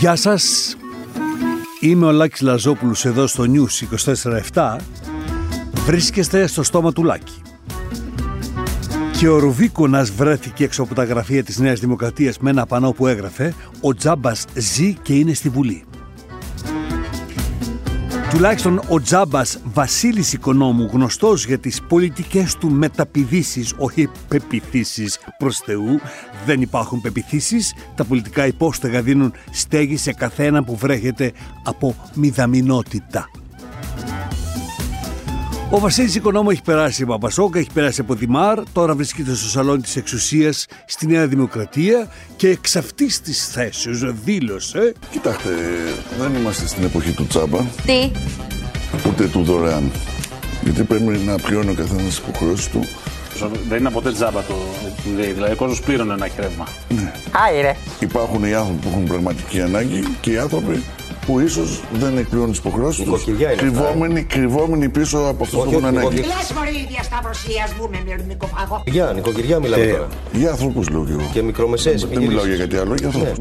Γεια σας, είμαι ο Λάκης Λαζόπουλος εδώ στο News 24-7. Βρίσκεστε στο στόμα του Λάκη. Και ο Ρουβίκονας βρέθηκε έξω από τα γραφεία της Νέας Δημοκρατίας με ένα πανό που έγραφε «Ο Τζάμπας ζει και είναι στη Βουλή». Τουλάχιστον ο Τζάμπας Βασίλης Οικονόμου, γνωστός για τις πολιτικές του μεταπηδήσεις, όχι πεπιθήσεις προς Θεού, δεν υπάρχουν πεπιθήσεις. Τα πολιτικά υπόστεγα δίνουν στέγη σε καθένα που βρέχεται από μηδαμινότητα. Ο Βασίλης Οικονόμου έχει περάσει από Παπασόκα, έχει περάσει από Δημάρ, τώρα βρίσκεται στο σαλόνι της εξουσίας στη Νέα Δημοκρατία και εξ αυτής της θέσεως δήλωσε. Κοιτάξτε, δεν είμαστε στην εποχή του τσάμπα. Τι; Ούτε του δωρεάν. Γιατί πρέπει να πληρώνει ο καθένας τις υποχρεώσεις του. Δεν είναι ποτέ τζάμπα το που λέει. Δηλαδή, ο κόσμος πλήρωνε ένα κρέμα. Ναι. Άιρε. Υπάρχουν οι άνθρωποι που έχουν πραγματική ανάγκη και οι άνθρωποι που ίσως δεν εκπληρώνουν τις υποχρεώσεις τους. Κρυβόμενοι, κρυβόμενοι πίσω από αυτό που έχουν ανάγκη. Λες μωρή η διασταυρωσία μου με μυρμικοφάγο. Για νοικοκυριά μιλάμε τώρα. Για άνθρωπου λέω και εγώ. Και μικρομεσαίες Δεν μιλάω για κάτι άλλο, για ανθρώπους.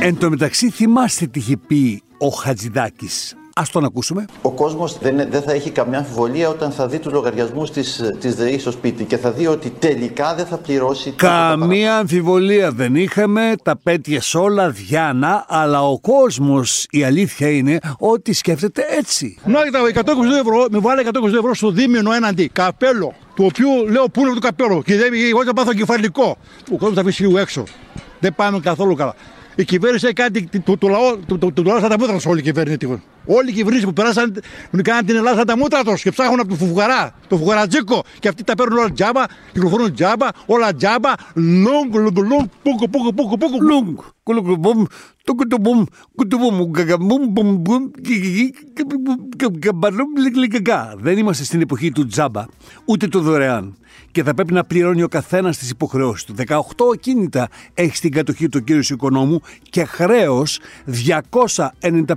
Εν τω μεταξύ θυμάστε τι είχε πει ο Χατζηδάκης. Ας τον ακούσουμε. Ο κόσμος δεν, δεν θα έχει καμιά αμφιβολία όταν θα δει τους λογαριασμούς της, της ΔΕΗ στο σπίτι και θα δει ότι τελικά δεν θα πληρώσει τίποτα Καμία αμφιβολία δεν είχαμε, τα πέτυχες όλα διάνα, αλλά ο κόσμος η αλήθεια είναι ότι σκέφτεται έτσι. Να τα 122 ευρώ, με βάλε 122 ευρώ στο δίμηνο έναντι καπέλο, του οποίου λέω πού είναι το καπέλο και δεν εγώ θα πάθω κεφαλικό. Ο κόσμος θα αφήσει λίγο έξω. Δεν πάμε καθόλου καλά. Η κυβέρνηση έχει κάνει το, το, λαό, το, το, το, λαό σαν τα μούτρα του όλη η κυβέρνηση. Όλοι οι κυβερνήσει που περάσαν κάναν την Ελλάδα σαν τα μούτρα του και ψάχνουν από το φουγαρά, το φουγαρατζίκο. Και αυτοί τα παίρνουν όλα τζάμπα, κυκλοφορούν τζάμπα, όλα τζάμπα. Λόγκ, λόγκ, λόγκ, πούκο, πούκο, πούκο, πούκο. Λουγκ, κουλουκουμπούμ, τουκουτουμπούμ, κουτουμπούμ, γκαγκαμπούμ, μπουμ, μπουμ, γκαμπαλούμ, λιγλιγαγκά. Δεν είμαστε στην εποχή του τζάμπα, ούτε του δωρεάν. Και θα πρέπει να πληρώνει ο καθένας τις υποχρεώσεις του. 18 ακίνητα έχει στην κατοχή του κύριος Οικονόμου και χρέος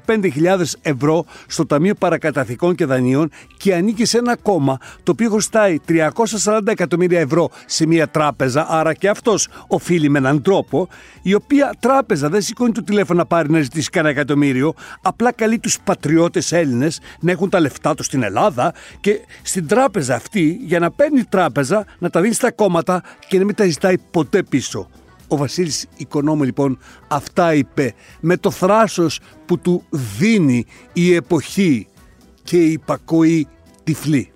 295.000 ευρώ στο Ταμείο Παρακαταθήκων και Δανείων και ανήκει σε ένα κόμμα το οποίο χρωστάει 340 εκατομμύρια ευρώ σε μια τράπεζα, άρα και αυτός οφείλει με έναν τρόπο, η οποία τράπεζα δεν σηκώνει το τηλέφωνο να πάρει να ζητήσει κανένα εκατομμύριο, απλά καλεί τους πατριώτες Έλληνες να έχουν τα λεφτά τους στην Ελλάδα και στην τράπεζα αυτή, για να παίρνει η τράπεζα, να τα δίνεις στα κόμματα και να μην τα ζητάει ποτέ πίσω. Ο Βασίλης Οικονόμου λοιπόν αυτά είπε με το θράσος που του δίνει η εποχή και η υπακοή τυφλή.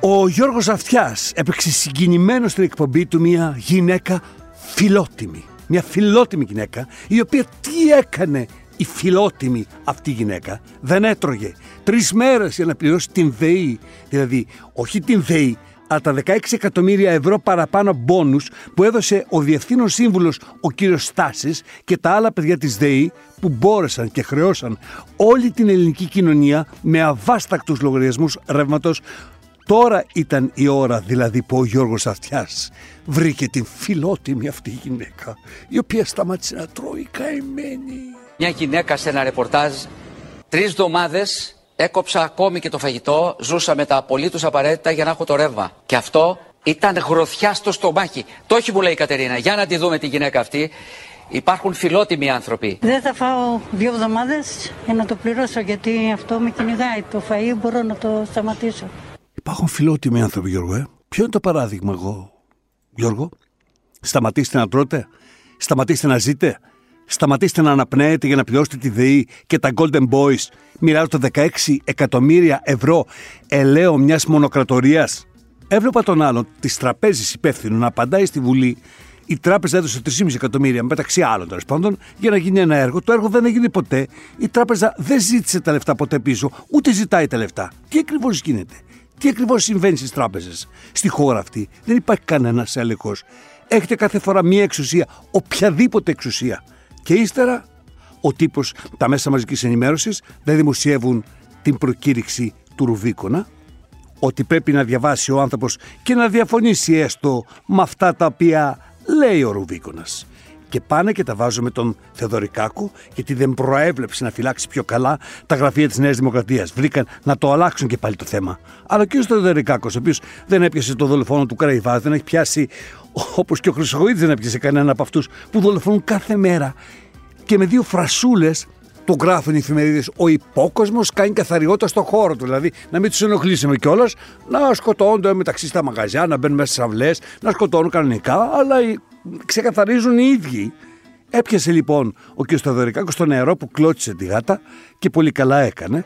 Ο Γιώργος Αυτιάς έπαιξε συγκινημένο στην εκπομπή του μια γυναίκα φιλότιμη. Μια φιλότιμη γυναίκα η οποία τι έκανε η φιλότιμη αυτή γυναίκα; Δεν έτρωγε τρεις μέρες για να πληρώσει την ΔΕΗ δηλαδή όχι την ΔΕΗ αλλά τα 16 εκατομμύρια ευρώ παραπάνω μπόνους που έδωσε ο διευθύνων σύμβουλος ο κύριος Στάσης και τα άλλα παιδιά της ΔΕΗ που μπόρεσαν και χρεώσαν όλη την ελληνική κοινωνία με αβάστακτους λογαριασμούς ρεύματος Τώρα ήταν η ώρα δηλαδή που ο Γιώργος Αυτιάς βρήκε την φιλότιμη αυτή γυναίκα η οποία σταμάτησε να τρώει καημένη. Μια γυναίκα σε ένα ρεπορτάζ τρεις εβδομάδες έκοψα ακόμη και το φαγητό, ζούσα με τα απολύτως απαραίτητα για να έχω το ρεύμα. Και αυτό ήταν γροθιά στο στομάχι. Το όχι μου λέει η Κατερίνα. Για να τη δούμε τη γυναίκα αυτή. Υπάρχουν φιλότιμοι άνθρωποι. Δεν θα φάω δύο εβδομάδες για να το πληρώσω γιατί αυτό με κυνηγάει. Το φαΐ μπορώ να το σταματήσω. Υπάρχουν φιλότιμοι άνθρωποι Γιώργο, ε. Ποιο είναι το παράδειγμα εγώ, Γιώργο; Σταματήστε να τρώτε. Σταματήστε να ζείτε. Σταματήστε να αναπνέετε για να πληρώσετε τη ΔΕΗ και τα Golden Boys. Μοιράζονται 16 εκατομμύρια ευρώ ελαίο μιας μονοκρατορίας. Έβλεπα τον άλλον τη τραπέζη υπεύθυνου να απαντάει στη Βουλή. Η τράπεζα έδωσε 3,5 εκατομμύρια μεταξύ άλλων τέλος πάντων για να γίνει ένα έργο. Το έργο δεν έγινε ποτέ. Η τράπεζα δεν ζήτησε τα λεφτά ποτέ πίσω, ούτε ζητάει τα λεφτά. Τι ακριβώς γίνεται, τι ακριβώς συμβαίνει στις τράπεζες; Στη χώρα αυτή. Δεν υπάρχει κανένας έλεγχος. Έχετε κάθε φορά μία εξουσία, οποιαδήποτε εξουσία. Και ύστερα ο τύπος, τα μέσα μαζικής ενημέρωσης δεν δημοσιεύουν την προκήρυξη του Ρουβίκονα ότι πρέπει να διαβάσει ο άνθρωπος και να διαφωνήσει έστω με αυτά τα οποία λέει ο Ρουβίκονας. Και πάνε και τα βάζουν με τον Θεοδωρικάκο, γιατί δεν προέβλεψε να φυλάξει πιο καλά τα γραφεία της Νέας Δημοκρατίας. Βρήκαν να το αλλάξουν και πάλι το θέμα. Αλλά ο κ. Θεοδωρικάκος, ο οποίος δεν έπιασε το δολοφόνο του Καραϊβά, δεν έχει πιάσει, όπως και ο Χρυσογοίδη δεν έπιασε κανένα από αυτούς που δολοφονούν κάθε μέρα. Και με δύο φρασούλες το γράφουν οι εφημερίδες. Ο υπόκοσμος κάνει καθαριότητα στο χώρο του. Δηλαδή να μην τους ενοχλήσουμε κιόλας, να σκοτώνονται μεταξύ στα μαγαζιά, να μπαίνουν μέσα στις αυλές, να σκοτώνουν κανονικά, αλλά ξεκαθαρίζουν οι ίδιοι. Έπιασε λοιπόν ο κ. Σταδωρικάκο το νερό που κλώτσισε τη γάτα και πολύ καλά έκανε,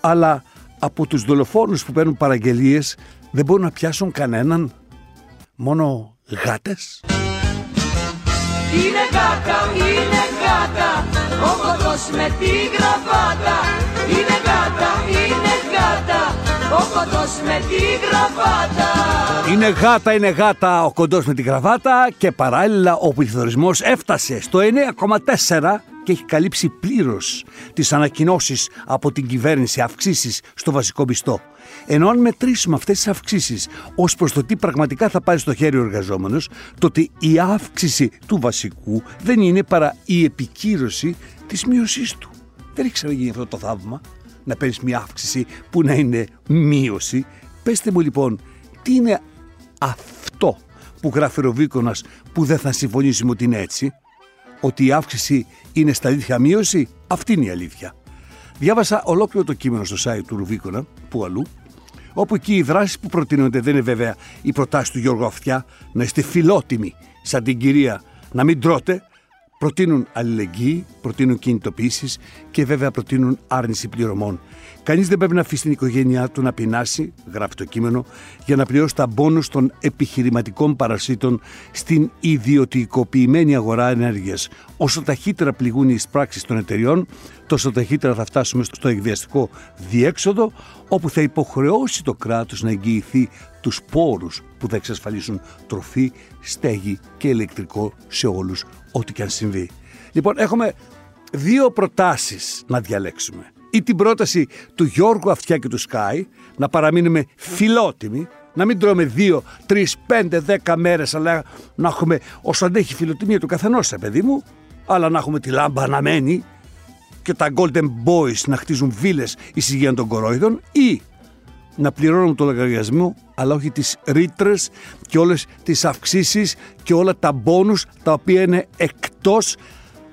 αλλά από τους δολοφόνους που παίρνουν παραγγελίες δεν μπορούν να πιάσουν κανέναν, μόνο γάτες. Είναι γάτα, είναι γάτα, ο κοντός με τη γραβάτα. Είναι γάτα, είναι γάτα, ο κοντός με τη γραβάτα. Είναι γάτα, είναι γάτα ο κοντός με τη γραβάτα και παράλληλα ο πληθωρισμός έφτασε στο 9,4 και έχει καλύψει πλήρως τις ανακοινώσεις από την κυβέρνηση αυξήσεις στο βασικό μισθό. Ενώ αν μετρήσουμε αυτές τις αυξήσεις ως προς το τι πραγματικά θα πάρει στο χέρι ο εργαζόμενος, τότε η αύξηση του βασικού δεν είναι παρά η επικύρωση της μείωσής του. Δεν έχει ξαναγίνει αυτό το θαύμα, να παίρνεις μια αύξηση που να είναι μείωση. Πεςτε μου λοιπόν, τι είναι αυτό που γράφει ο Βίκονας που δεν θα συμφωνήσουμε ότι είναι έτσι, ότι η αύξηση είναι στα αλήθεια μείωση, αυτή είναι η αλήθεια. Διάβασα ολόκληρο το κείμενο στο site του Ρουβίκονα, που αλλού, όπου εκεί οι δράσεις που προτείνονται δεν είναι βέβαια η προτάσεις του Γιώργου Αυτιά να είστε φιλότιμοι σαν την κυρία να μην τρώτε, προτείνουν αλληλεγγύη, προτείνουν κινητοποιήσεις και βέβαια προτείνουν άρνηση πληρωμών. Κανείς δεν πρέπει να αφήσει την οικογένειά του να πεινάσει, γράφει το κείμενο, για να πληρώσει τα μπόνους των επιχειρηματικών παρασίτων στην ιδιωτικοποιημένη αγορά ενέργειας. Όσο ταχύτερα πληγούν οι εισπράξεις των εταιριών, τόσο ταχύτερα θα φτάσουμε στο εκδιαστικό διέξοδο, όπου θα υποχρεώσει το κράτος να εγγυηθεί τους πόρους που θα εξασφαλίσουν τροφή, στέγη και ηλεκτρικό σε όλους, ό,τι και αν συμβεί. Λοιπόν, έχουμε δύο προτάσεις να διαλέξουμε ή την πρόταση του Γιώργου Αυτιά και του Σκάι να παραμείνουμε φιλότιμοι, να μην τρώμε δύο, τρεις, πέντε, δέκα μέρες, αλλά να έχουμε όσο αντέχει η φιλοτιμία του καθενός, παιδί μου, αλλά να έχουμε τη λάμπα αναμένη και τα Golden Boys να χτίζουν βίλες υγεία των κορόιδων ή να πληρώνουμε το λογαριασμό αλλά όχι τις ρήτρες και όλες τις αυξήσεις και όλα τα μπόνους τα οποία είναι εκτός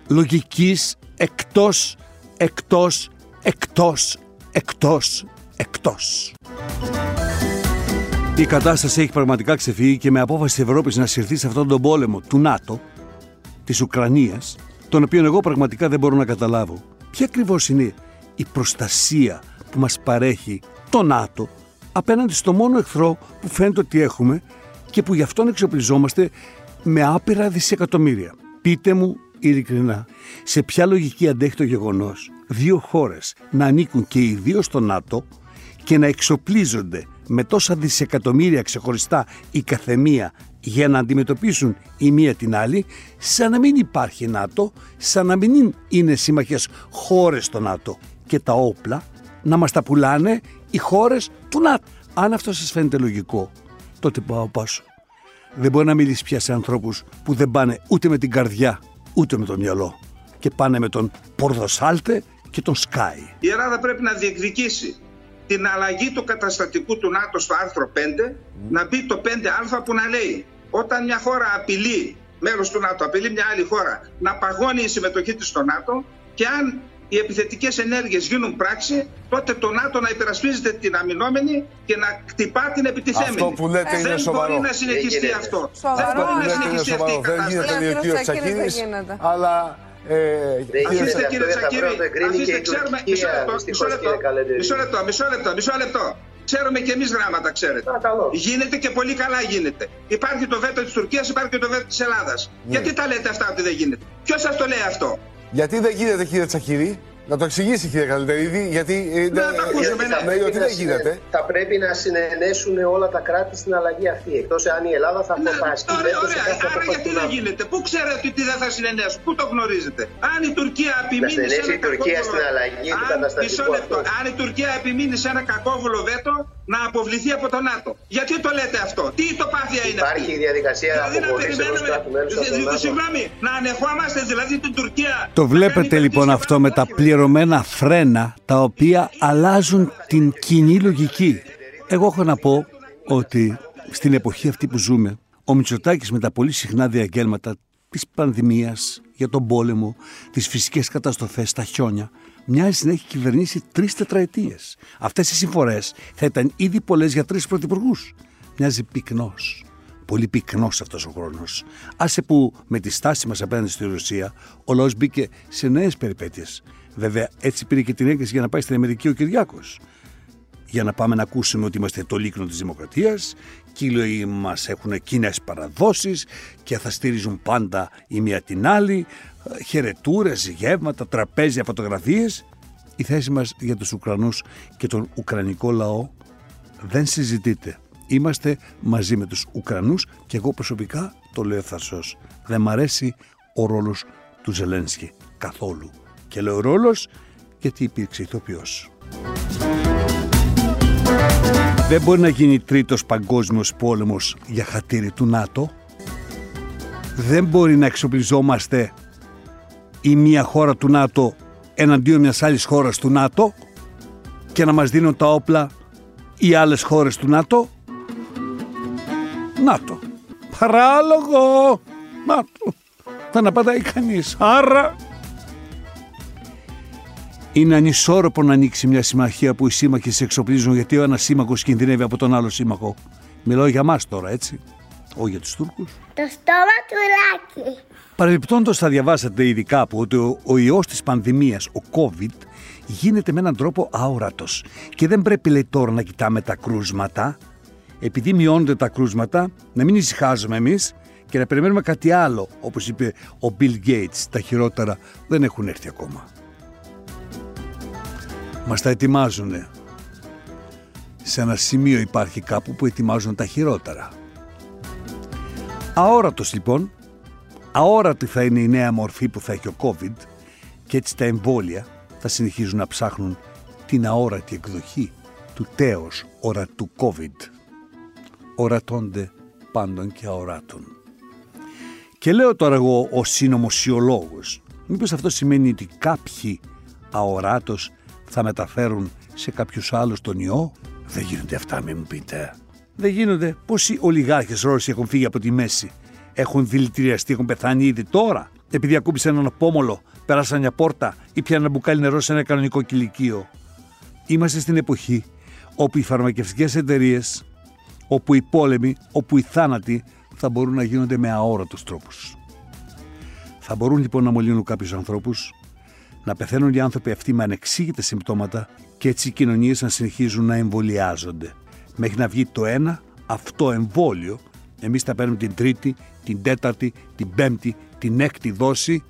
λογικής, εκτός, εκτός εκτός, εκτός, εκτός. Η κατάσταση έχει πραγματικά ξεφύγει και με απόφαση της Ευρώπης να συρθεί σε αυτόν τον πόλεμο του ΝΑΤΟ, της Ουκρανίας, τον οποίο εγώ πραγματικά δεν μπορώ να καταλάβω. Ποια ακριβώς είναι η προστασία που μας παρέχει το ΝΑΤΟ απέναντι στο μόνο εχθρό που φαίνεται ότι έχουμε και που γι' αυτόν εξοπλιζόμαστε με άπειρα δισεκατομμύρια. Πείτε μου ειλικρινά, σε ποια λογική αντέχει το γεγονός δύο χώρες να ανήκουν και οι δύο στο ΝΑΤΟ και να εξοπλίζονται με τόσα δισεκατομμύρια ξεχωριστά η καθεμία για να αντιμετωπίσουν η μία την άλλη, σαν να μην υπάρχει ΝΑΤΟ, σαν να μην είναι σύμμαχες χώρες στο ΝΑΤΟ και τα όπλα να μας τα πουλάνε οι χώρες του ΝΑΤΟ. Αν αυτό σας φαίνεται λογικό, τότε πάω πάσο. Δεν μπορεί να μιλήσει πια σε ανθρώπους που δεν πάνε ούτε με την καρδιά ούτε με το μυαλό. Και πάνε με τον Πορδοσάλτε και τον Σκάι. Η Ελλάδα πρέπει να διεκδικήσει την αλλαγή του καταστατικού του ΝΑΤΟ στο άρθρο 5, να μπει το 5α που να λέει όταν μια χώρα απειλεί, μέλος του ΝΑΤΟ απειλεί μια άλλη χώρα να παγώνει η συμμετοχή της στο ΝΑΤΟ και αν οι επιθετικές ενέργειες γίνουν πράξη, τότε το ΝΑΤΟ να υπερασπίζεται την αμυνόμενη και να κτυπά την επιτιθέμενη. Αυτό που λέτε είναι Δεν σοβαρό. μπορεί να συνεχιστεί αυτό. Αυτό Δεν μπορεί που να λέτε είναι συνεχιστεί αυτή η σοβαρό. Δεν γίνεται κατάσταση. λέει ο κύριος Τσακύρης, αλλά... Ε, Αφήστε κύριε Τσακύρη, αφήστε, ξέρουμε, μισό λεπτό, μισό λεπτό, μισό λεπτό, μισό λεπτό, μισό λεπτό. Ξέρουμε και εμείς γράμματα, ξέρετε. Γίνεται και πολύ καλά γίνεται. Υπάρχει το βέτο της Τουρκίας, υπάρχει και το βέτο της Ελλάδας. Γιατί τα λέτε αυτά ότι δεν γίνεται; Ποιος σας το λέει αυτό; Γιατί δεν γίνεται κύριε Τσακύρη, να το εξηγήσει κύριε Καλυτερίδη, γιατί ε, Να το ακούσουμε, ναι. ναι, ότι δεν γίνεται. Θα πρέπει να συνενέσουν όλα τα κράτη στην αλλαγή αυτή. Εκτός αν η Ελλάδα θα αποφασίσει Ωραία, ωραία. Άρα γιατί δεν γίνεται; Πού ξέρετε ότι δεν θα συνενέσουν, πού το γνωρίζετε; Αν η Τουρκία επιμείνει σε συνενέσει ένα η Τουρκία κακόβουλο- στην αλλαγή του Αν- καταστατικού μισό λεπτό. αυτού. Αν η Τουρκία επιμείνει σε ένα κακόβουλο βέτο, να αποβληθεί από το ΝΑΤΟ. Γιατί το λέτε αυτό, τι τοπάθεια είναι Υπάρχει αυτή; η διαδικασία δηλαδή, να αποβολής ενός περιμένουμε, κράτους μέλους από το ΝΑΤΟ. συγγνώμη, να ανεχόμαστε δηλαδή την Τουρκία. Το βλέπετε λοιπόν αυτό με τα πληρωμένα φρένα τα οποία αλλάζουν την κοινή λογική. Εγώ έχω να πω ότι στην εποχή αυτή που ζούμε, ο Μητσοτάκης με τα πολύ συχνά διαγγέλματα της πανδημίας, για τον πόλεμο, τις φυσικές καταστροφές, τα χιόνια, μοιάζει να έχει κυβερνήσει τρεις τετραετίες. Αυτές οι συμφορές θα ήταν ήδη πολλές για τρεις πρωθυπουργούς. Μοιάζει πυκνός. Πολύ πυκνός αυτός ο χρόνος. Άσε που με τη στάση μας απέναντι στη Ρωσία, ο λαός μπήκε σε νέες περιπέτειες. Βέβαια, έτσι πήρε και την έγκριση για να πάει στην Αμερική ο Κυριάκος για να πάμε να ακούσουμε ότι είμαστε το λίκνο της δημοκρατίας και οι λαοί μας έχουν κοινές παραδόσεις και θα στηρίζουν πάντα η μία την άλλη, χαιρετούρες, γεύματα, τραπέζια, φωτογραφίες. Η θέση μας για τους Ουκρανούς και τον Ουκρανικό λαό δεν συζητείται. Είμαστε μαζί με τους Ουκρανούς και εγώ προσωπικά το λέω ευθαρσός. Δεν μ' αρέσει ο ρόλος του Ζελένσκι καθόλου. Και λέω ρόλος γιατί υπήρξε ηθοποιός. Δεν μπορεί να γίνει τρίτος παγκόσμιος πόλεμος για χατήρι του ΝΑΤΟ. Δεν μπορεί να εξοπλιζόμαστε η μία χώρα του ΝΑΤΟ εναντίον μιας άλλης χώρας του ΝΑΤΟ και να μας δίνουν τα όπλα οι άλλες χώρες του ΝΑΤΟ. ΝΑΤΟ. Παράλογο. ΝΑΤΟ. Θα αναπατάει κανείς. Άρα είναι ανισόρροπο να ανοίξει μια συμμαχία που οι σύμμαχοι σε εξοπλίζουν γιατί ο ένας σύμμαχος κινδυνεύει από τον άλλο σύμμαχο. Μιλάω για μας τώρα, έτσι. Όχι για τους Τούρκους. Το στόμα του Λάκη. Παρεμπιπτόντως, θα διαβάσετε ήδη κάπου ότι ο, ο ιός της πανδημίας, ο COVID, γίνεται με έναν τρόπο αόρατος. Και δεν πρέπει, λέει τώρα, να κοιτάμε τα κρούσματα, επειδή μειώνονται τα κρούσματα, να μην ησυχάζουμε εμείς και να περιμένουμε κάτι άλλο. Όπως είπε ο Bill Gates, τα χειρότερα δεν έχουν έρθει ακόμα. Μας τα ετοιμάζουν. Σε ένα σημείο υπάρχει κάπου που ετοιμάζουν τα χειρότερα. Αόρατος λοιπόν, αόρατη θα είναι η νέα μορφή που θα έχει ο COVID και έτσι τα εμβόλια θα συνεχίζουν να ψάχνουν την αόρατη εκδοχή του τέος ορατού COVID. Ορατώνται πάντων και αοράτων. Και λέω τώρα εγώ ο συνωμοσιολόγος, μήπως αυτό σημαίνει ότι κάποιοι αοράτος θα μεταφέρουν σε κάποιους άλλους τον ιό; Δεν γίνονται αυτά, μην μου πείτε. Δεν γίνονται. Πόσοι ολιγάρχες Ρώσοι έχουν φύγει από τη μέση; Έχουν δηλητηριαστεί, έχουν πεθάνει ήδη τώρα. Επειδή ακούμπησαν έναν απόμολο, πέρασαν μια πόρτα ή πιάνουν ένα μπουκάλι νερό σε ένα κανονικό κηλικείο. Είμαστε στην εποχή όπου οι φαρμακευτικές εταιρείες, όπου οι πόλεμοι, όπου οι θάνατοι θα μπορούν να γίνονται με αόρατους τρόπους. Θα μπορούν λοιπόν να μολύνουν κάποιους ανθρώπους να πεθαίνουν οι άνθρωποι αυτοί με ανεξήγητα συμπτώματα και έτσι οι κοινωνίες να συνεχίζουν να εμβολιάζονται. Μέχρι να βγει το ένα, αυτό εμβόλιο, εμείς θα παίρνουμε την τρίτη, την τέταρτη, την πέμπτη, την έκτη δόση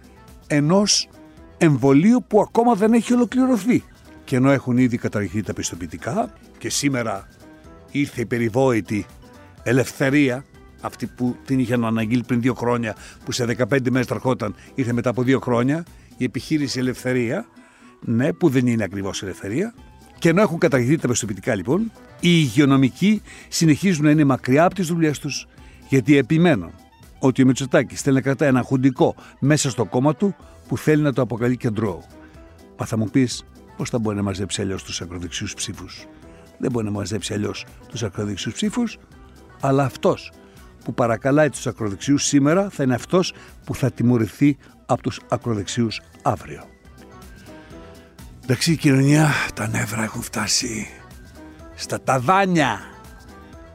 ενός εμβολίου που ακόμα δεν έχει ολοκληρωθεί. Και ενώ έχουν ήδη καταργηθεί τα πιστοποιητικά και σήμερα ήρθε η περιβόητη ελευθερία, αυτή που την είχαν αναγγείλει πριν δύο χρόνια, που σε 15 μέρες τραχόταν, ήρθε μετά από δύο χρόνια, η επιχείρηση Ελευθερία, ναι, που δεν είναι ακριβώς ελευθερία, και ενώ έχουν καταργηθεί τα πιστοποιητικά λοιπόν, οι υγειονομικοί συνεχίζουν να είναι μακριά από τις δουλειές τους, γιατί επιμένουν ότι ο Μητσοτάκη θέλει να κρατάει ένα χουντικό μέσα στο κόμμα του που θέλει να το αποκαλεί κεντρό. Μα θα μου πεις, πώς θα μπορεί να μαζέψει αλλιώς τους ακροδεξιούς ψήφους. Δεν μπορεί να μαζέψει αλλιώς τους ακροδεξιούς ψήφους, αλλά αυτός που παρακαλάει τους ακροδεξιούς σήμερα θα είναι αυτός που θα τιμωρηθεί από τους ακροδεξιούς αύριο. Εντάξει, η κοινωνία, τα νεύρα έχουν φτάσει στα ταβάνια.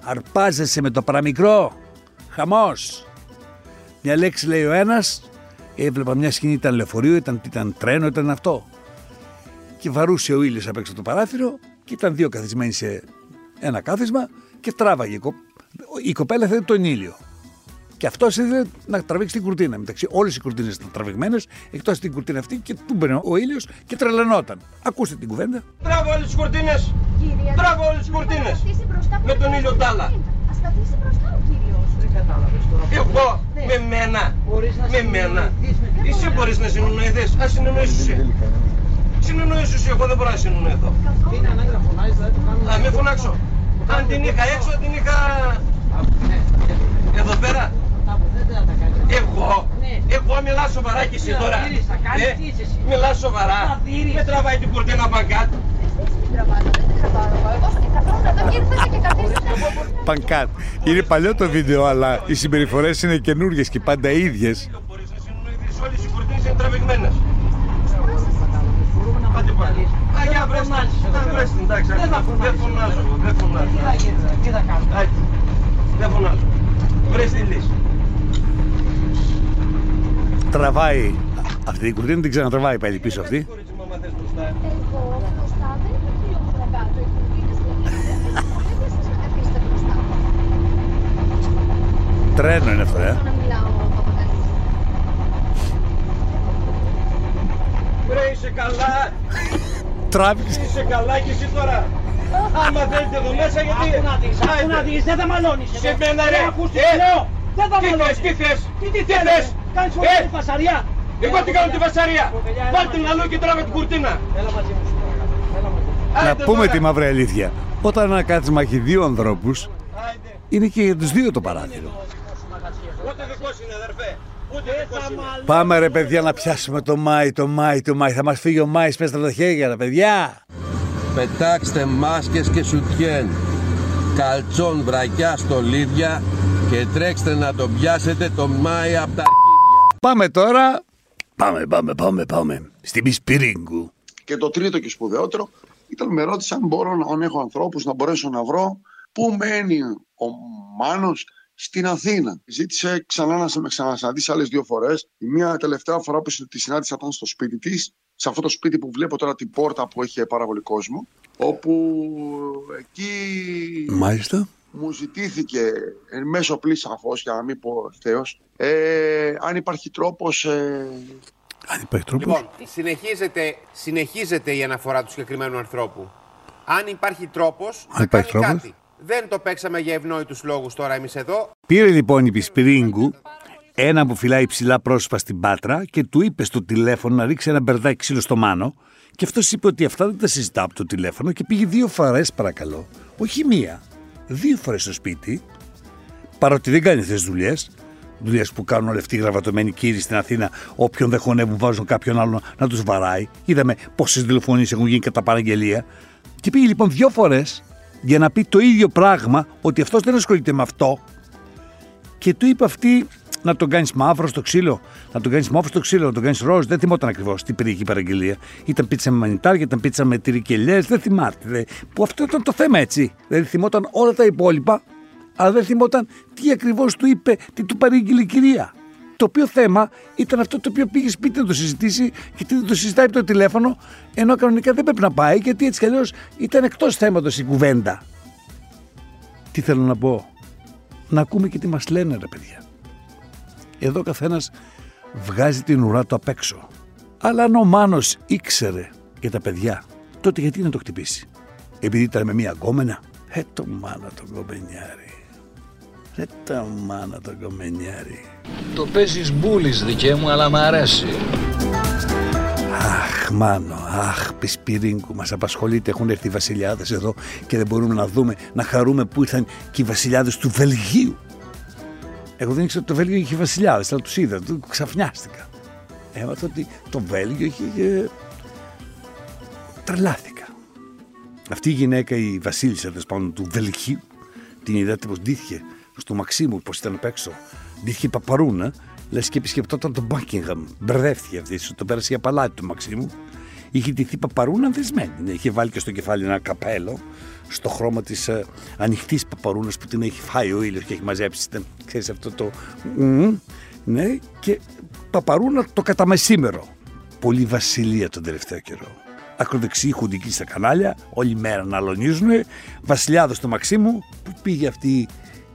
Αρπάζεσαι με το παραμικρό. Χαμός. Μια λέξη λέει ο ένας, έβλεπα μια σκηνή, ήταν λεωφορείο, ήταν, ήταν τρένο, ήταν αυτό. Και βαρούσε ο ήλιος απ' έξω το παράθυρο και ήταν δύο καθισμένοι σε ένα κάθισμα και τράβαγε. Η κοπέλα θέλει τον ήλιο. Και αυτός ήθελε να τραβήξει την κουρτίνα. Μεταξύ όλες οι κουρτίνες ήταν τραβηγμένες, εκτός την κουρτίνα αυτή και του μπαινε ο ήλιος και τρελανόταν. Ακούστε την κουβέντα. Τράβω όλες τις κουρτίνες. Τράβω όλες τις κουρτίνες. Με τον ήλιο τάλα. Α καθίσει μπροστά ο κύριο. Δεν κατάλαβες τώρα. Εγώ με μένα. Με μένα. Εσύ μπορείς να συνεννοηθείς. Α συνεννοήσεις εσύ. Συνεννοήσεις εσύ. Εγώ δεν μπορώ να συνεννοηθώ. Είναι ανάγκη να φωνάζεις, δηλαδή το κάνουμε. Α, μην φωνάξω. Αν την είχα έξω, την είχα... Εδώ πέρα. Εγώ, εγώ μιλάω σοβαρά και εσύ τώρα. Ε, μιλάω σοβαρά. Με τραβάει την κουρτίνα μπαγκάτ. Πανκάτ. Είναι παλιό το βίντεο, αλλά οι συμπεριφορές είναι καινούργιες και πάντα ίδιες. Όλες οι κουρτίνες είναι τραβηγμένες. Άντε πάλι. Α, για βρες την. Α, βρες την, εντάξει. Δεν φωνάζω, εγώ, δεν φωνάζω. Άντε. Δεν φωνάζω. Βρες τη λύση. Τραβάει. Αυτή η κουρτίνα την ξανατραβάει πάλι πίσω αυτή. Τρένο είναι αυτό, ε. Βρε, είσαι καλά. Τράβηξε. Είσαι καλά και εσύ τώρα. Άμα θέλετε εδώ μέσα γιατί... Άκου να δεις, άκου να δεις, δεν θα μαλώνεις εδώ. Σε μένα ρε. Δεν ακούς τι Ε, σου λέω. Δεν θα τι μαλώνεις. θες, τι θες. Τι τι Τι θες, θες. Κάνεις Ε, φορά τη φασαρία. Εγώ τι κάνω τη βασαρία. Βάλ την αλλού και τράβε την κουρτίνα. Έλα μαζί μου. Έλα μαζί μου. Να Άντε πούμε τώρα. τη μαύρη αλήθεια. Όταν ένα κάτσμα έχει δύο ανθρώπους, είναι και για τους δύο το παράθυρο. Ούτε δικός είναι αδερφέ. Ούτε δικός είναι. Πάμε ρε παιδιά να πιάσουμε το Μάη, το Μάη, το Μάη. Θα μας φύγει ο Μάης, πέστε τα χέρια ρε παιδιά. Πετάξτε μάσκες και σουτιέν, καλτσόν βρακιά στολίδια και τρέξτε να τον πιάσετε το Μάη από τα αρχίδια. Πάμε τώρα. Πάμε, πάμε, πάμε, πάμε. Στην Πισπυρίγκου. Και το τρίτο και σπουδαιότερο ήταν με ρώτησε αν μπορώ να αν έχω ανθρώπους να μπορέσω να βρω πού μένει ο Μάνος; Στην Αθήνα. Ζήτησε ξανά να σε με ξανασυναντήσει άλλες δύο φορές. Η μία τελευταία φορά που τη συνάντησα ήταν στο σπίτι της, σε αυτό το σπίτι που βλέπω τώρα την πόρτα που έχει πάρα πολύ κόσμο, όπου εκεί Μάλιστα. μου ζητήθηκε εν μέσω πλή σαφώς, για να μην πω ευθέως, ε, αν υπάρχει τρόπος ε, Αν υπάρχει τρόπος. Λοιπόν, συνεχίζεται, συνεχίζεται η αναφορά του συγκεκριμένου ανθρώπου. Αν υπάρχει τρόπος, Αν να υπάρχει κάνει τρόπος. κάτι. Δεν το παίξαμε για ευνόητους λόγους τώρα εμείς εδώ. Πήρε λοιπόν η Πισπυρίγκου ένα που φυλάει ψηλά πρόσωπα στην πάτρα και του είπε στο τηλέφωνο να ρίξει ένα μπερδάκι ξύλο στο μάνο. Και αυτός είπε ότι αυτά δεν τα συζητά από το τηλέφωνο και πήγε δύο φορές, παρακαλώ. Όχι μία. Δύο φορές στο σπίτι. Παρότι δεν κάνει αυτές δουλειές. Δουλειές που κάνουν όλοι αυτοί οι γραβατωμένοι κύριοι στην Αθήνα, όποιον δεν χωνεύουν, βάζουν κάποιον άλλον να τους βαράει. Είδαμε πόσες τηλεφωνίε έχουν γίνει κατά παραγγελία. Και πήγε λοιπόν δύο φορές για να πει το ίδιο πράγμα, ότι αυτός δεν ασχολείται με αυτό. Και του είπε αυτή να τον κάνεις μαύρο στο ξύλο, να τον κάνεις μαύρο στο ξύλο, να τον κάνεις ροζ. Δεν θυμόταν ακριβώς τι πήρε εκεί η παραγγελία. Ήταν πίτσα με μανιτάρια, ήταν πίτσα με τυρικελιές, δεν θυμάται. Δε. Που αυτό ήταν το θέμα έτσι. Δηλαδή θυμόταν όλα τα υπόλοιπα, αλλά δεν θυμόταν τι ακριβώς του είπε, τι του παρήγγειλε η κυρία. Το οποίο θέμα ήταν αυτό το οποίο πήγε σπίτι να το συζητήσει, γιατί δεν το συζητάει από το τηλέφωνο, ενώ κανονικά δεν πρέπει να πάει, γιατί έτσι κι αλλιώς ήταν εκτός θέματος η κουβέντα. Τι θέλω να πω; Να ακούμε και τι μας λένε ρε παιδιά. Εδώ ο καθένας βγάζει την ουρά του απ' έξω. Αλλά αν ο Μάνος ήξερε για τα παιδιά, τότε γιατί να το χτυπήσει; Επειδή ήταν με μία γκόμενα; Ε, το μάνα τον κομμενιάρι. Ε, το μάνα τον κομμενιάρι. Το παίζεις μπούλης δικέ μου, αλλά μ' αρέσει. Αχ, μάνο, αχ, πισπυρίγκου, μας απασχολείται. Έχουν έρθει οι βασιλιάδες εδώ και δεν μπορούμε να δούμε, να χαρούμε που ήρθαν και οι βασιλιάδες του Βελγίου. Εγώ δεν ήξερα ότι το Βέλγιο είχε βασιλιάδες, αλλά τους είδα, τους ξαφνιάστηκα. Έμαθα ότι το Βέλγιο είχε... και Τρελάθηκα. Αυτή η γυναίκα, η βασίλισσα τέλος πάντων, του Βελγίου, την είδατε πως ντύθηκε στο Μαξίμου, πως ήταν απ' έξω. Ντύθηκε παπαρούνα, λες και επισκεπτόταν τον Buckingham. Μπερδεύτηκε αυτή, σου το πέρασε για παλάτι του Μαξίμου. Είχε ντυθεί παπαρούνα δεσμένη. Ναι, Είχε βάλει και στο κεφάλι ένα καπέλο στο χρώμα της ε, ανοιχτής παπαρούνας που την έχει φάει ο ήλιος και έχει μαζέψει. Ήταν, ξέρεις, αυτό το. μμμ, ναι, και παπαρούνα το καταμεσήμερο. Πολύ βασιλεία τον τελευταίο καιρό. Ακροδεξιοί χουντικοί στα κανάλια, όλη μέρα να αλωνίζουν. Βασιλιάδος του Μαξίμου, που πήγε αυτή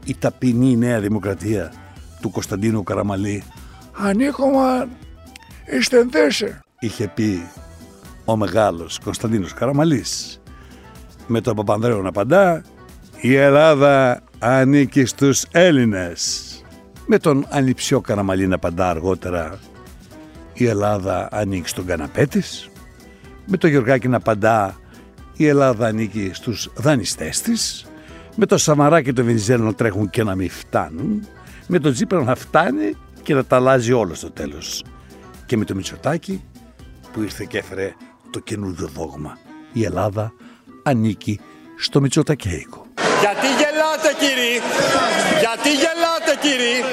η ταπεινή νέα δημοκρατία του Κωνσταντίνου Καραμαλή. Ανήκωμα είστε θέση. Είχε πει ο μεγάλος Κωνσταντίνος Καραμαλής. Με τον Παπανδρέο να απαντά, η Ελλάδα ανήκει στους Έλληνες. Με τον Ανιψιό Καραμαλή να απαντά αργότερα, η Ελλάδα ανήκει στον καναπέ της. Με τον Γιωργάκη να απαντά, η Ελλάδα ανήκει στους δανειστές της. Με το Σαμαρά και το Βενιζέλο να τρέχουν και να μην φτάνουν. Με το Τζίπρα να φτάνει και να τα αλλάζει όλο στο τέλος. Και με το Μητσοτάκι που ήρθε και έφερε το καινούργιο δόγμα. Η Ελλάδα ανήκει στο Μητσοτακέικο. Γιατί γελάτε κύριοι, γιατί γελάτε κύριοι;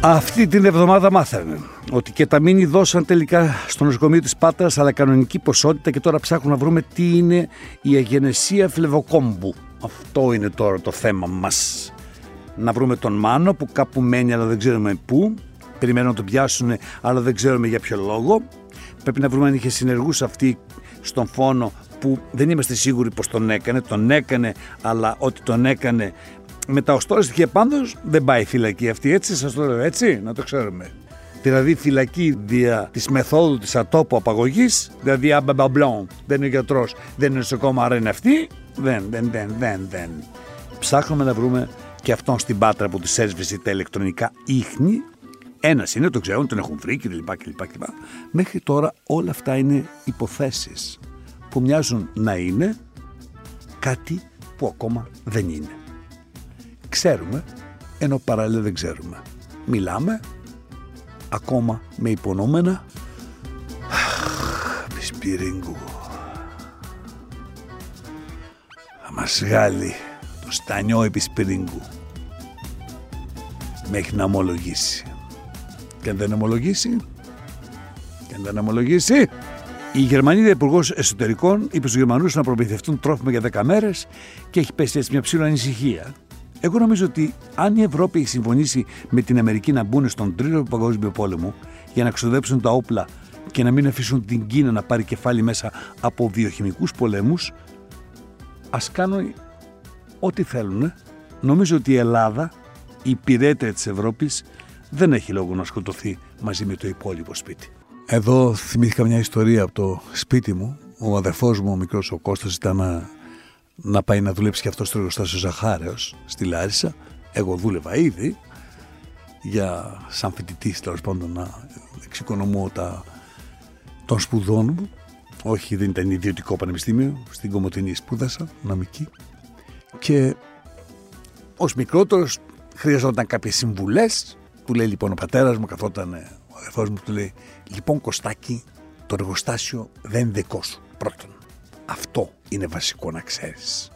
Αυτή την εβδομάδα μάθαμε ότι και τα μήνυ δώσαν τελικά στο νοσοκομείο της Πάτρας αλλά κανονική ποσότητα και τώρα ψάχνουμε να βρούμε τι είναι η αγενεσία φλεβοκόμπου. Αυτό είναι τώρα το θέμα μας. Να βρούμε τον Μάνο που κάπου μένει αλλά δεν ξέρουμε πού. Περιμένουν να τον πιάσουν αλλά δεν ξέρουμε για ποιο λόγο. Πρέπει να βρούμε αν είχε συνεργούς αυτή στον φόνο που δεν είμαστε σίγουροι πως τον έκανε. Τον έκανε αλλά ότι τον έκανε με τα οστόρα στοιχεία πάντως δεν πάει φυλακή αυτή έτσι σας το λέω έτσι να το ξέρουμε. Δηλαδή φυλακή δια της μεθόδου της ατόπου απαγωγής, δηλαδή αμπαμπαμπλόν, δεν είναι γιατρός, δεν είναι σε κόμμα, άρα είναι αυτή, δεν, δεν, δεν, δεν, δεν. Ψάχνουμε να βρούμε και αυτόν στην Πάτρα που της έσβησε τα ηλεκτρονικά ίχνη. Ένας είναι, το ξέρουν, τον έχουν βρει κλπ. κλπ, κλπ. Μέχρι τώρα όλα αυτά είναι υποθέσεις που μοιάζουν να είναι κάτι που ακόμα δεν είναι. Ξέρουμε, ενώ παράλληλα δεν ξέρουμε. Μιλάμε, ακόμα με υπονόμενα. Αχ, Πισπυρίγκου. Θα μας βγάλει το στανιό επισπυρίγκου. Μέχρι να ομολογήσει. Και αν δεν ομολογήσει, και αν δεν ομολογήσει, η Γερμανίδα Υπουργός Εσωτερικών είπε στους Γερμανούς να προμηθευτούν τρόφιμα για 10 μέρες και έχει πέσει έτσι μια ψηλή ανησυχία. Εγώ νομίζω ότι αν η Ευρώπη έχει συμφωνήσει με την Αμερική να μπουν στον τρίτο παγκόσμιο πόλεμο για να ξοδέψουν τα όπλα και να μην αφήσουν την Κίνα να πάρει κεφάλι μέσα από βιοχημικούς πολέμους, ας κάνουν ό,τι θέλουν. Νομίζω ότι η Ελλάδα, η υπηρέτρια της Ευρώπης, δεν έχει λόγο να σκοτωθεί μαζί με το υπόλοιπο σπίτι. Εδώ θυμήθηκα μια ιστορία από το σπίτι μου. Ο αδερφός μου, ο μικρός ο Κώστας, ήταν να, να πάει να δουλέψει και αυτός στο εργοστάσιο Ζαχάρεως στη Λάρισα. Εγώ δούλευα ήδη για σαν φοιτητής τέλος πάντων να εξοικονομώ τα, των σπουδών μου. Όχι, δεν ήταν ιδιωτικό πανεπιστήμιο, στην Κομωτινή σπούδασα, νομική. Και ως μικρότερος χρειαζόταν κάποιες συμβουλές. Του λέει λοιπόν ο πατέρας μου, καθόταν ο αδερφός μου, του λέει Λοιπόν Κωστάκη, το εργοστάσιο δεν είναι δικό σου. Πρώτον, αυτό είναι βασικό να ξέρεις.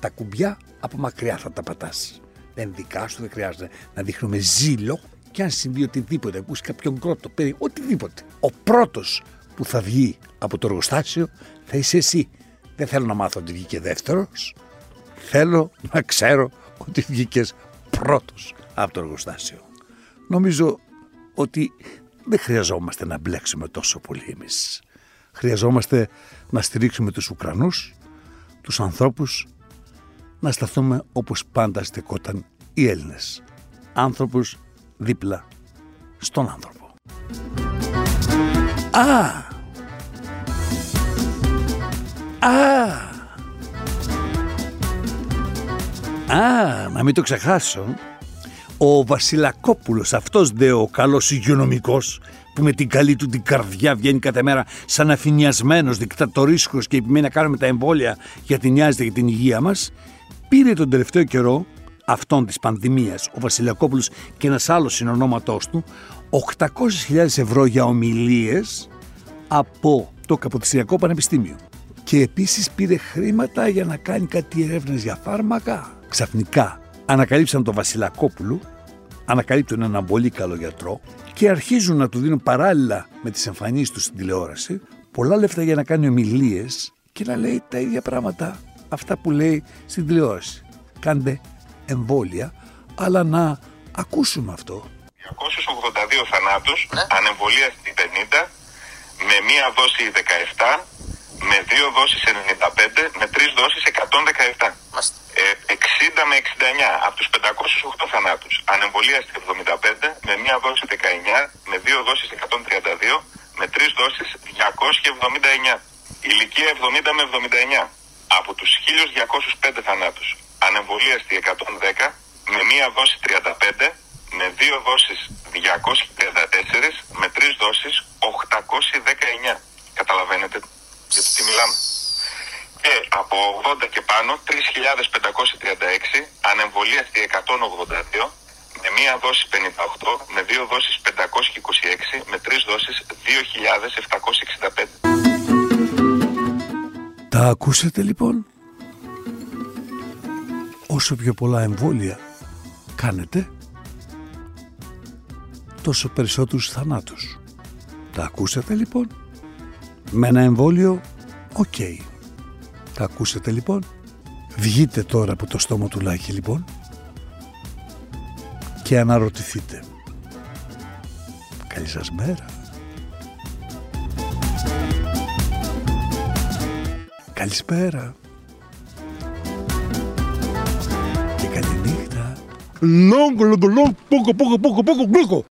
Τα κουμπιά από μακριά θα τα πατάς. Δεν είναι δικά σου, δεν χρειάζεται να δείχνουμε ζήλο και αν συμβεί οτιδήποτε, ακούσει κάποιον κρότο, παιδί, οτιδήποτε. Ο πρώτος που θα βγει από το εργοστάσιο θα είσαι εσύ. Δεν θέλω να μάθω ότι βγήκε δεύτερος. Θέλω να ξέρω ότι βγήκες πρώτος από το εργοστάσιο. Νομίζω ότι δεν χρειαζόμαστε να μπλέξουμε τόσο πολύ εμείς. Χρειαζόμαστε να στηρίξουμε τους Ουκρανούς, τους ανθρώπους, να σταθούμε όπως πάντα στεκόταν οι Έλληνες. Άνθρωπος δίπλα στον άνθρωπο. Α! Α! Α, να μην το ξεχάσω. Ο Βασιλακόπουλος, αυτός δε ο καλός υγειονομικός, που με την καλή του την καρδιά βγαίνει κάθε μέρα σαν αφηνιασμένος, δικτατορίσκος και επιμένει να κάνουμε τα εμβόλια γιατί νοιάζεται για την υγεία μας, πήρε τον τελευταίο καιρό αυτόν της πανδημίας ο Βασιλιακόπουλος και ένας άλλος συνονόματός του 800.000 ευρώ για ομιλίες από το Καποτιστριακό Πανεπιστήμιο. Και επίσης πήρε χρήματα για να κάνει κάτι έρευνες για φάρμακα. Ξαφνικά ανακαλύψαν τον Βασιλακόπουλο, ανακαλύπτουν έναν πολύ καλό γιατρό και αρχίζουν να του δίνουν παράλληλα με τις εμφανίσεις τους στην τηλεόραση πολλά λεφτά για να κάνει ομιλίες και να λέει τα ίδια πράγματα αυτά που λέει στην τηλεόραση. Κάντε εμβόλια, αλλά να ακούσουμε αυτό. 282 θανάτους, ανεμβολία στην 50, με μία δόση 17, με δύο δόσεις 95, με τρεις δόσεις 117. Ε, 60 με 69 από τους 508 θανάτους. Ανεμβολία στην 75, με μία δόση 19, με δύο δόσεις 132, με τρεις δόσεις 279. Ηλικία 70 με 79. Από τους 1205 θανάτους. Ανεμβολία στη 110, με μία δόση 35, με δύο δόσεις 234, με τρεις δόσεις 819. Καταλαβαίνετε; Γιατί τι μιλάμε. Και από 80 και πάνω 3.536, ανεμβολίαστοι 182, με μία δόση 58, με δύο δόσεις 526, με τρεις δόσεις 2.765. Τα ακούσατε λοιπόν; Όσο πιο πολλά εμβόλια κάνετε, τόσο περισσότερους θανάτους. Τα ακούσατε λοιπόν; Με ένα εμβόλιο, οκ. Τα ακούσατε λοιπόν. Βγείτε τώρα από το στόμα του Λάκη λοιπόν και αναρωτηθείτε. Καλή σας μέρα. Καλησπέρα. Και καλή νύχτα. Λόγκο, λόγκο, λόγκο, πόκο, πόκο, πόκο, πόκο, πόκο.